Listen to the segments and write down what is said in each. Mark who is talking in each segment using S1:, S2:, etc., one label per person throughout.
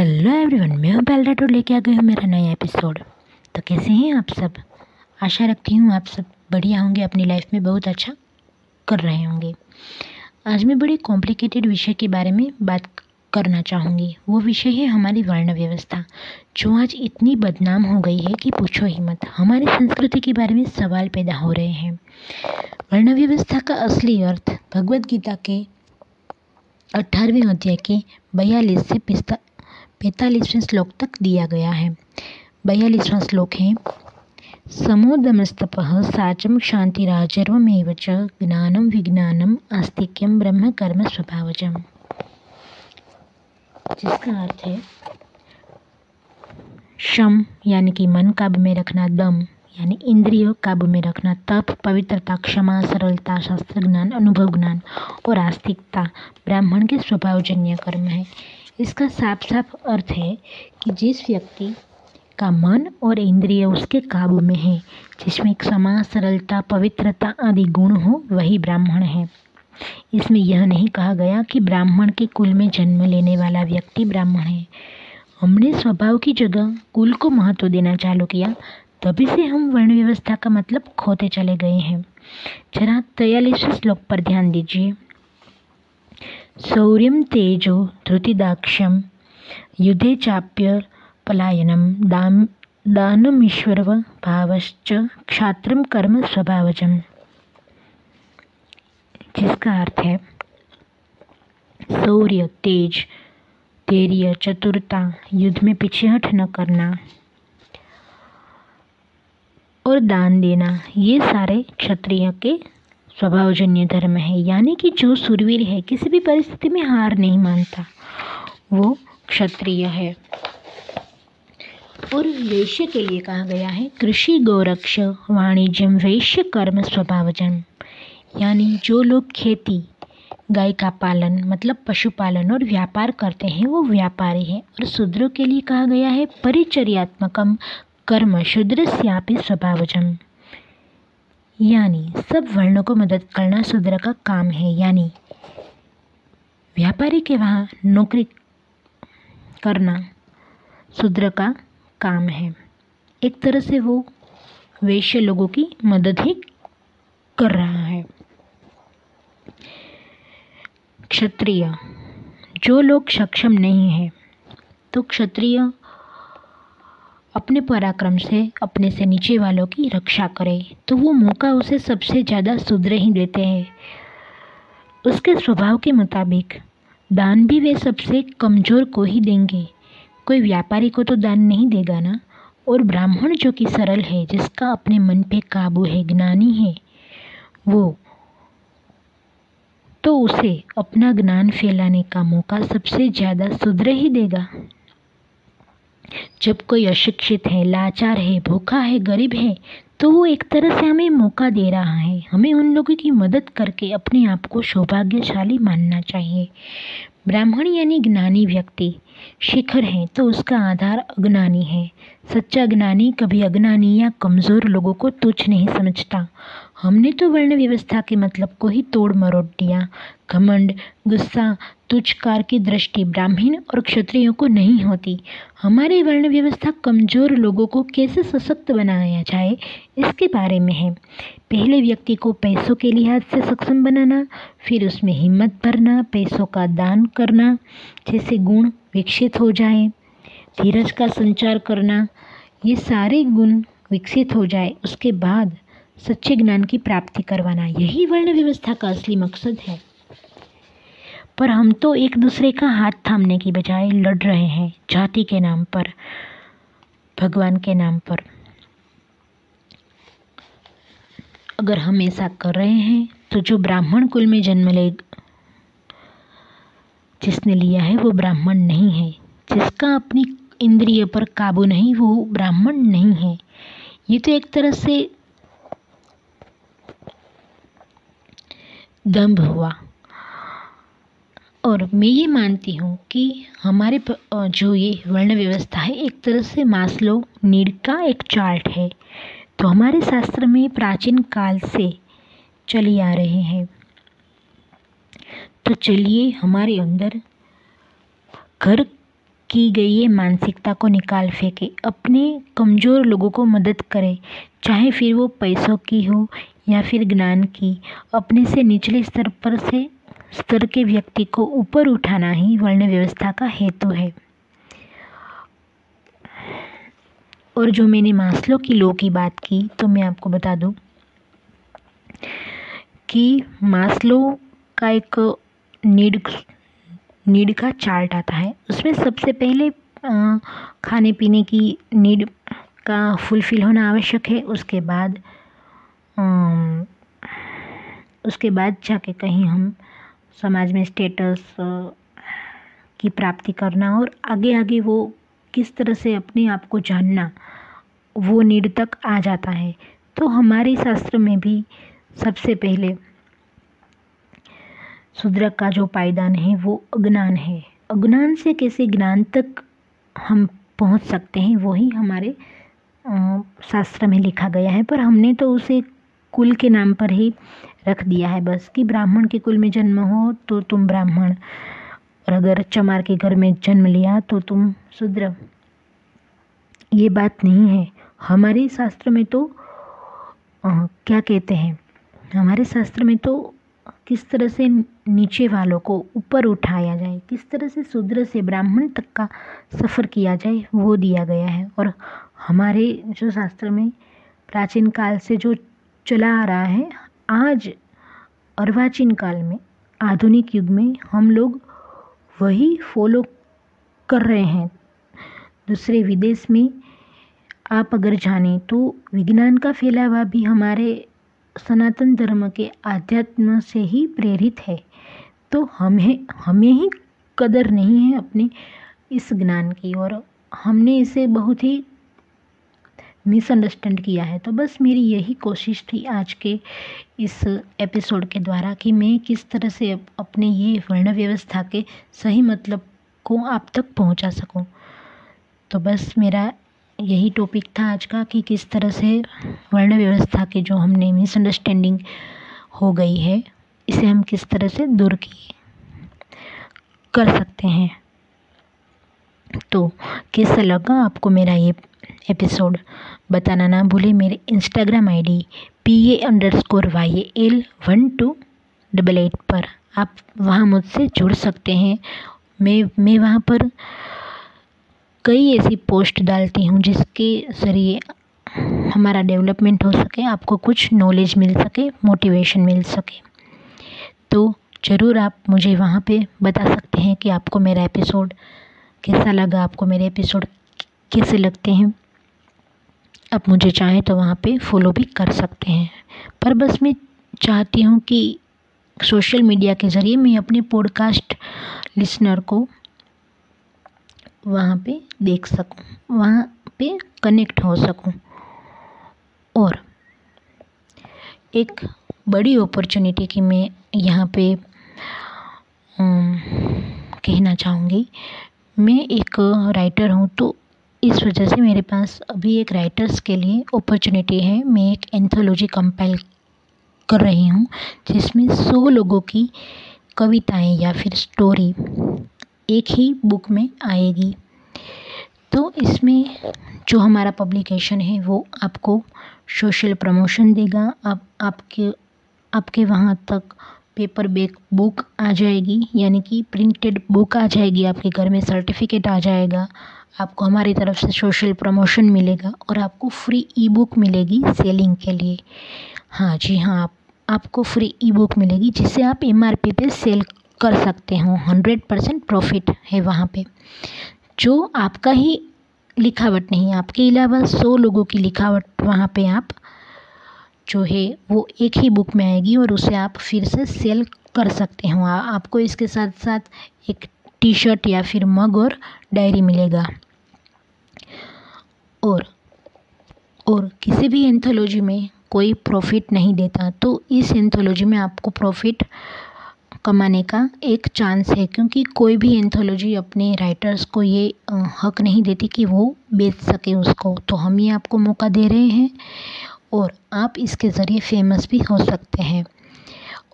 S1: Hello everyone मैं हूँ bell Rathore लेके आ गई हूँ मेरा नया एपिसोड तो कैसे हैं आप सब? आशा रखती हूँ आप सब बढ़िया होंगे, अपनी लाइफ में बहुत अच्छा कर रहे होंगे। आज मैं बड़ी कॉम्प्लिकेटेड विषय के बारे में बात करना चाहूँगी। वो विषय है हमारी वर्ण व्यवस्था, जो आज इतनी बदनाम हो गई है कि पूछो ही मत। हमारी संस्कृति के बारे में सवाल पैदा हो रहे हैं। वर्ण व्यवस्था का असली अर्थ भगवत गीता के अठारहवें अध्याय के बयालीस से पिस्ता पैंतालीसवें श्लोक तक दिया गया है। बयालीसवां श्लोक है समोदमस्तप साचम शांतिराजर्वमेव च ज्ञानम विज्ञानम आस्तिक्यम ब्रह्म कर्म स्वभावजम जिसका अर्थ है, शम यानी कि मन काबू में रखना, दम यानी इंद्रियों काबू में रखना, तप, पवित्रता, क्षमा, सरलता, शास्त्र ज्ञान, अनुभव ज्ञान और आस्तिकता ब्राह्मण के स्वभावजन्य कर्म है। इसका साफ़ साफ़ अर्थ है कि जिस व्यक्ति का मन और इंद्रिय उसके काबू में है, जिसमें क्षमा सरलता, पवित्रता आदि गुण हो, वही ब्राह्मण है। इसमें यह नहीं कहा गया कि ब्राह्मण के कुल में जन्म लेने वाला व्यक्ति ब्राह्मण है। हमने स्वभाव की जगह कुल को महत्व देना चालू किया, तभी से हम वर्ण व्यवस्था का मतलब खोते चले गए हैं। जरा तयालीस श्लोक पर ध्यान दीजिए। शौर्यं तेजो धृतिदाक्ष्यं युद्धे चाप्य पलायनं दाम दानमीश्वरभावश्च क्षात्रम कर्म स्वभावजम। जिसका अर्थ है, शौर्य, तेज, धैर्य, चतुरता, युद्ध में पीछे हट न करना और दान देना, ये सारे क्षत्रिय के स्वभावजन्य धर्म है। यानी कि जो सुरवीर है, किसी भी परिस्थिति में हार नहीं मानता। वो क्षत्रिय है। और वैश्य के लिए कहा गया है, कृषि गौरक्ष वाणिज्यम वैश्य कर्म स्वभावजन यानी जो लोग खेती, गाय का पालन मतलब पशुपालन और व्यापार करते हैं, वो व्यापारी हैं। और शूद्रों के लिए कहा गया है, परिचर्यात्मकम कर्म, शूद्र स्वभाव स्वभावजम यानी सब वर्णों को मदद करना शूद्र का काम है, यानी व्यापारी के वहाँ नौकरी करना शूद्र का काम है। एक तरह से वो वैश्य लोगों की मदद ही कर रहा है। क्षत्रिय, जो लोग सक्षम नहीं है तो क्षत्रिय अपने पराक्रम से, अपने से नीचे वालों की रक्षा करे। तो वो मौका उसे सबसे ज़्यादा सुधरे ही देते हैं। उसके स्वभाव के मुताबिक, दान भी वे सबसे कमज़ोर को ही देंगे। कोई व्यापारी को तो दान नहीं देगा ना? और ब्राह्मण जो कि सरल है, जिसका अपने मन पे काबू है, ज्ञानी है, वो तो उसे अपना ज्ञान फैलाने का मौका सबसे ज़्यादा सुधरे ही देगा। जब कोई अशिक्षित है, लाचार है, भूखा है, गरीब है तो वो एक तरह से हमें मौका दे रहा है। हमें उन लोगों की मदद करके अपने आप को सौभाग्यशाली मानना चाहिए। ब्राह्मण यानी ज्ञानी व्यक्ति शिखर है तो उसका आधार अज्ञानी है। सच्चा ज्ञानी कभी अज्ञानी या कमज़ोर लोगों को तुच्छ नहीं समझता। हमने तो वर्ण व्यवस्था के मतलब को ही तोड़ मरोड़ दिया। घमंड, गुस्सा, तुच्छकार की दृष्टि ब्राह्मण और क्षत्रियों को नहीं होती। हमारी वर्ण व्यवस्था कमज़ोर लोगों को कैसे सशक्त बनाया जाए, इसके बारे में है। पहले व्यक्ति को पैसों के लिहाज से सक्षम बनाना, फिर उसमें हिम्मत भरना, पैसों का दान करना, जैसे गुण विकसित हो जाए। धीरज का संचार करना, ये सारे गुण विकसित हो जाए, उसके बाद सच्चे ज्ञान की प्राप्ति करवाना। यही वर्ण व्यवस्था का असली मकसद है। पर हम तो एक दूसरे का हाथ थामने की बजाय लड़ रहे हैं, जाति के नाम पर, भगवान के नाम पर। अगर हम ऐसा कर रहे हैं तो जो ब्राह्मण कुल में जन्म ले जिसने लिया है वो ब्राह्मण नहीं है। जिसका अपनी इंद्रिय पर काबू नहीं, वो ब्राह्मण नहीं है। ये तो एक तरह से दम्भ हुआ। और मैं ये मानती हूँ कि हमारे जो ये वर्ण व्यवस्था है, एक तरह से मास्लो नीड का एक चार्ट है। तो हमारे शास्त्र में प्राचीन काल से चली आ रहे हैं। तो चलिए हमारे अंदर घर की गई ये मानसिकता को निकाल फेंके, अपने कमज़ोर लोगों को मदद करें, चाहे फिर वो पैसों की हो या फिर ज्ञान की। अपने से निचले स्तर पर से, स्तर के व्यक्ति को ऊपर उठाना ही वर्ण व्यवस्था का हेतु है। और जो मैंने मास्लो की लो की बात की तो मैं आपको बता दूँ कि मास्लो का एक नीड नीड का चार्ट आता है। उसमें सबसे पहले खाने पीने की नीड का फुलफ़िल होना आवश्यक है। उसके बाद उसके बाद जाके कहीं हम समाज में स्टेटस की प्राप्ति करना और आगे आगे वो किस तरह से अपने आप को जानना, वो नीड तक आ जाता है। तो हमारे शास्त्र में भी सबसे पहले शूद्रक का जो पायदान है वो अज्ञान है। अज्ञान से कैसे ज्ञान तक हम पहुँच सकते हैं वही हमारे शास्त्र में लिखा गया है। पर हमने तो उसे कुल के नाम पर ही रख दिया है बस कि ब्राह्मण के कुल में जन्म हो तो तुम ब्राह्मण। और अगर चमार के घर में जन्म लिया तो तुम शूद्र ये बात नहीं है। हमारे शास्त्र में तो आ, क्या कहते हैं? हमारे शास्त्र में तो किस तरह से नीचे वालों को ऊपर उठाया जाए, किस तरह से शूद्र से ब्राह्मण तक का सफ़र किया जाए, वो दिया गया है। और हमारे जो शास्त्र में प्राचीन काल से जो चला आ रहा है, आज अर्वाचीन काल में, आधुनिक युग में हम लोग वही फॉलो कर रहे हैं। दूसरे विदेश में आप अगर जाने तो विज्ञान का फैलावा भी हमारे सनातन धर्म के आध्यात्म से ही प्रेरित है। तो हमें हमें ही कदर नहीं है अपने इस ज्ञान की और हमने इसे बहुत ही मिसअंडरस्टैंड किया है। तो बस मेरी यही कोशिश थी आज के इस एपिसोड के द्वारा कि मैं किस तरह से अपने ये वर्ण व्यवस्था के सही मतलब को आप तक पहुँचा सकूँ। तो बस मेरा यही टॉपिक था आज का कि किस तरह से वर्ण व्यवस्था के जो हमने मिसअंडरस्टैंडिंग हो गई है, इसे हम किस तरह से दूर की कर सकते हैं। तो कैसा लगा आपको मेरा ये एपिसोड बताना ना भूले, मेरे Instagram ID P A underscore Y A L one two double eight पर आप वहाँ मुझसे जुड़ सकते हैं। मैं मैं वहाँ पर कई ऐसी पोस्ट डालती हूँ जिसके ज़रिए हमारा डेवलपमेंट हो सके, आपको कुछ नॉलेज मिल सके मोटिवेशन मिल सके। तो ज़रूर आप मुझे वहाँ पे बता सकते हैं कि आपको मेरा एपिसोड कैसा लगा, आपको मेरे एपिसोड कैसे लगते हैं। आप मुझे चाहें तो वहाँ पे फॉलो भी कर सकते हैं। पर बस मैं चाहती हूँ कि सोशल मीडिया के ज़रिए मैं अपने पॉडकास्ट लिसनर को वहाँ पे देख सकूँ, वहाँ पे कनेक्ट हो सकूँ। और एक बड़ी अपॉर्चुनिटी की मैं यहाँ पे कहना चाहूँगी, मैं एक राइटर हूँ तो इस वजह से मेरे पास अभी एक राइटर्स के लिए अपॉर्चुनिटी है। मैं एक एंथोलॉजी कंपाइल कर रही हूँ, जिसमें सौ लोगों की कविताएँ या फिर स्टोरी एक ही बुक में आएगी। तो इसमें जो हमारा पब्लिकेशन है, वो आपको सोशल प्रमोशन देगा। आप आपके आपके वहाँ तक पेपर बैक बुक आ जाएगी, यानी कि प्रिंटेड बुक आ जाएगी, आपके घर में सर्टिफिकेट आ जाएगा, आपको हमारी तरफ़ से सोशल प्रमोशन मिलेगा और आपको फ्री ई बुक मिलेगी सेलिंग के लिए। हाँ जी हाँ आप, आपको फ्री ई बुक मिलेगी, जिसे आप एम आर पी पे सेल कर सकते हो। हंड्रेड परसेंट प्रॉफिट है वहाँ पे। जो आपका ही लिखावट नहीं, आपके अलावा सौ लोगों की लिखावट वहाँ पे आप जो है, वो एक ही बुक में आएगी और उसे आप फिर से सेल कर सकते हो। आपको इसके साथ साथ एक टी शर्ट या फिर मग और डायरी मिलेगा। और और किसी भी एंथोलॉजी में कोई प्रॉफिट नहीं देता तो इस एंथोलॉजी में आपको प्रॉफिट कमाने का एक चांस है, क्योंकि कोई भी एंथोलॉजी अपने राइटर्स को ये हक नहीं देती कि वो बेच सके उसको। तो हम ये आपको मौका दे रहे हैं और आप इसके ज़रिए फ़ेमस भी हो सकते हैं।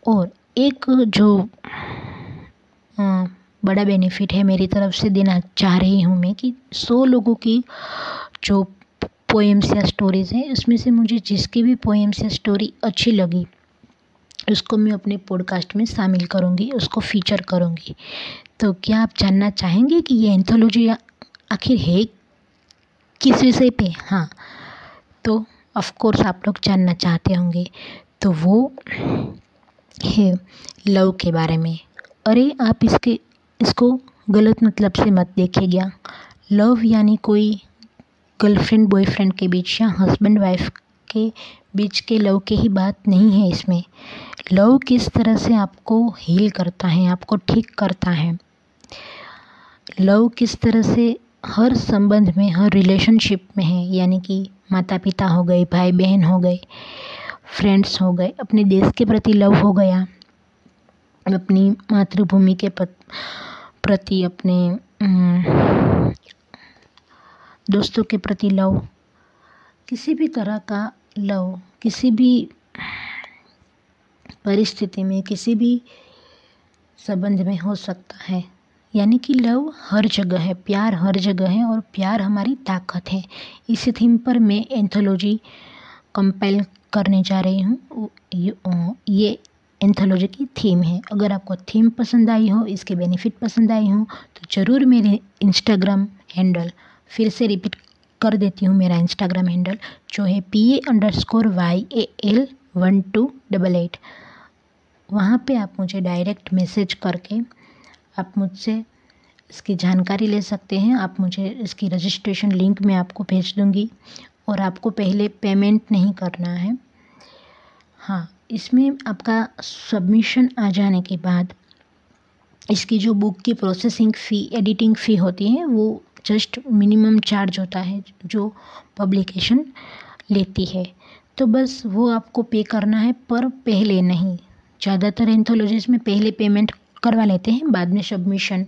S1: और एक जो बड़ा बेनिफिट है मेरी तरफ़ से देना चाह रही हूँ मैं कि सौ लोगों की जो पोएम्स या स्टोरीज़ हैं, उसमें से मुझे जिसकी भी पोएम्स या स्टोरी अच्छी लगी उसको मैं अपने पॉडकास्ट में शामिल करूँगी, उसको फीचर करूँगी। तो क्या आप जानना चाहेंगे कि ये एंथोलॉजी आखिर है किस विषय पे? हाँ। तो ऑफ़ कोर्स आप लोग जानना चाहते होंगे। तो वो है लव के बारे में। अरे, आप इसके, इसको गलत मतलब से मत देखिएगा। लव यानी कोई गर्लफ्रेंड बॉयफ्रेंड के बीच या हस्बैंड वाइफ के बीच के लव के ही बात नहीं है इसमें। लव किस तरह से आपको हील करता है, आपको ठीक करता है? लव किस तरह से हर संबंध में, हर रिलेशनशिप में है, यानी कि माता पिता हो गए भाई बहन हो गए फ्रेंड्स हो गए, अपने देश के प्रति लव हो गया, अपनी मातृभूमि के प्रति अपने दोस्तों के प्रति लव, किसी भी तरह का लव, किसी भी परिस्थिति में, किसी भी संबंध में हो सकता है। यानी कि लव हर जगह है, प्यार हर जगह है और प्यार हमारी ताकत है। इसी थीम पर मैं एंथोलॉजी कंपाइल करने जा रही हूँ। ये एंथोलॉजी की थीम है। अगर आपको थीम पसंद आई हो, इसके बेनिफिट पसंद आई हो तो ज़रूर मेरे इंस्टाग्राम हैंडल फिर से रिपीट कर देती हूँ मेरा इंस्टाग्राम हैंडल जो है P A underscore Y A L one two double eight वहाँ पर आप मुझे डायरेक्ट मैसेज करके आप मुझसे इसकी जानकारी ले सकते हैं। आप मुझे इसकी रजिस्ट्रेशन लिंक मैं आपको भेज दूँगी और आपको पहले पेमेंट नहीं करना है। हाँ इसमें आपका सबमिशन आ जाने के बाद इसकी जो बुक की प्रोसेसिंग फ़ी एडिटिंग फ़ी होती है, वो जस्ट मिनिमम चार्ज होता है जो पब्लिकेशन लेती है। तो बस वो आपको पे करना है, पर पहले नहीं। ज़्यादातर एंथोलॉजीज़ में पहले पेमेंट करवा लेते हैं, बाद में सबमिशन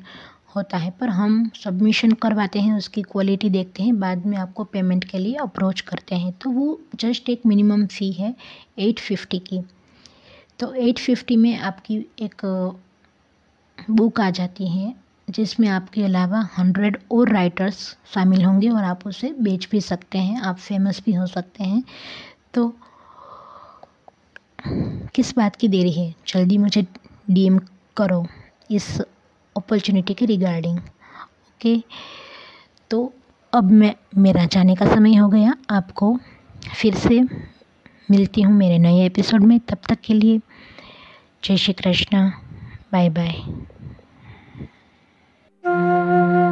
S1: होता है। पर हम सबमिशन करवाते हैं, उसकी क्वालिटी देखते हैं, बाद में आपको पेमेंट के लिए अप्रोच करते हैं। तो वो जस्ट एक मिनिमम फ़ी है एट फिफ्टी की। तो एट फिफ्टी में आपकी एक बुक आ जाती है। जिसमें आपके अलावा हंड्रेड और राइटर्स शामिल होंगे और आप उसे बेच भी सकते हैं, आप फ़ेमस भी हो सकते हैं। तो किस बात की देरी है? जल्दी मुझे डीएम करो इस अपॉर्चुनिटी के रिगार्डिंग ओके तो अब मैं, मेरा जाने का समय हो गया। आपको फिर से मिलती हूँ मेरे नए एपिसोड में। तब तक के लिए Jai Shri Krishna. Bye bye Thank you.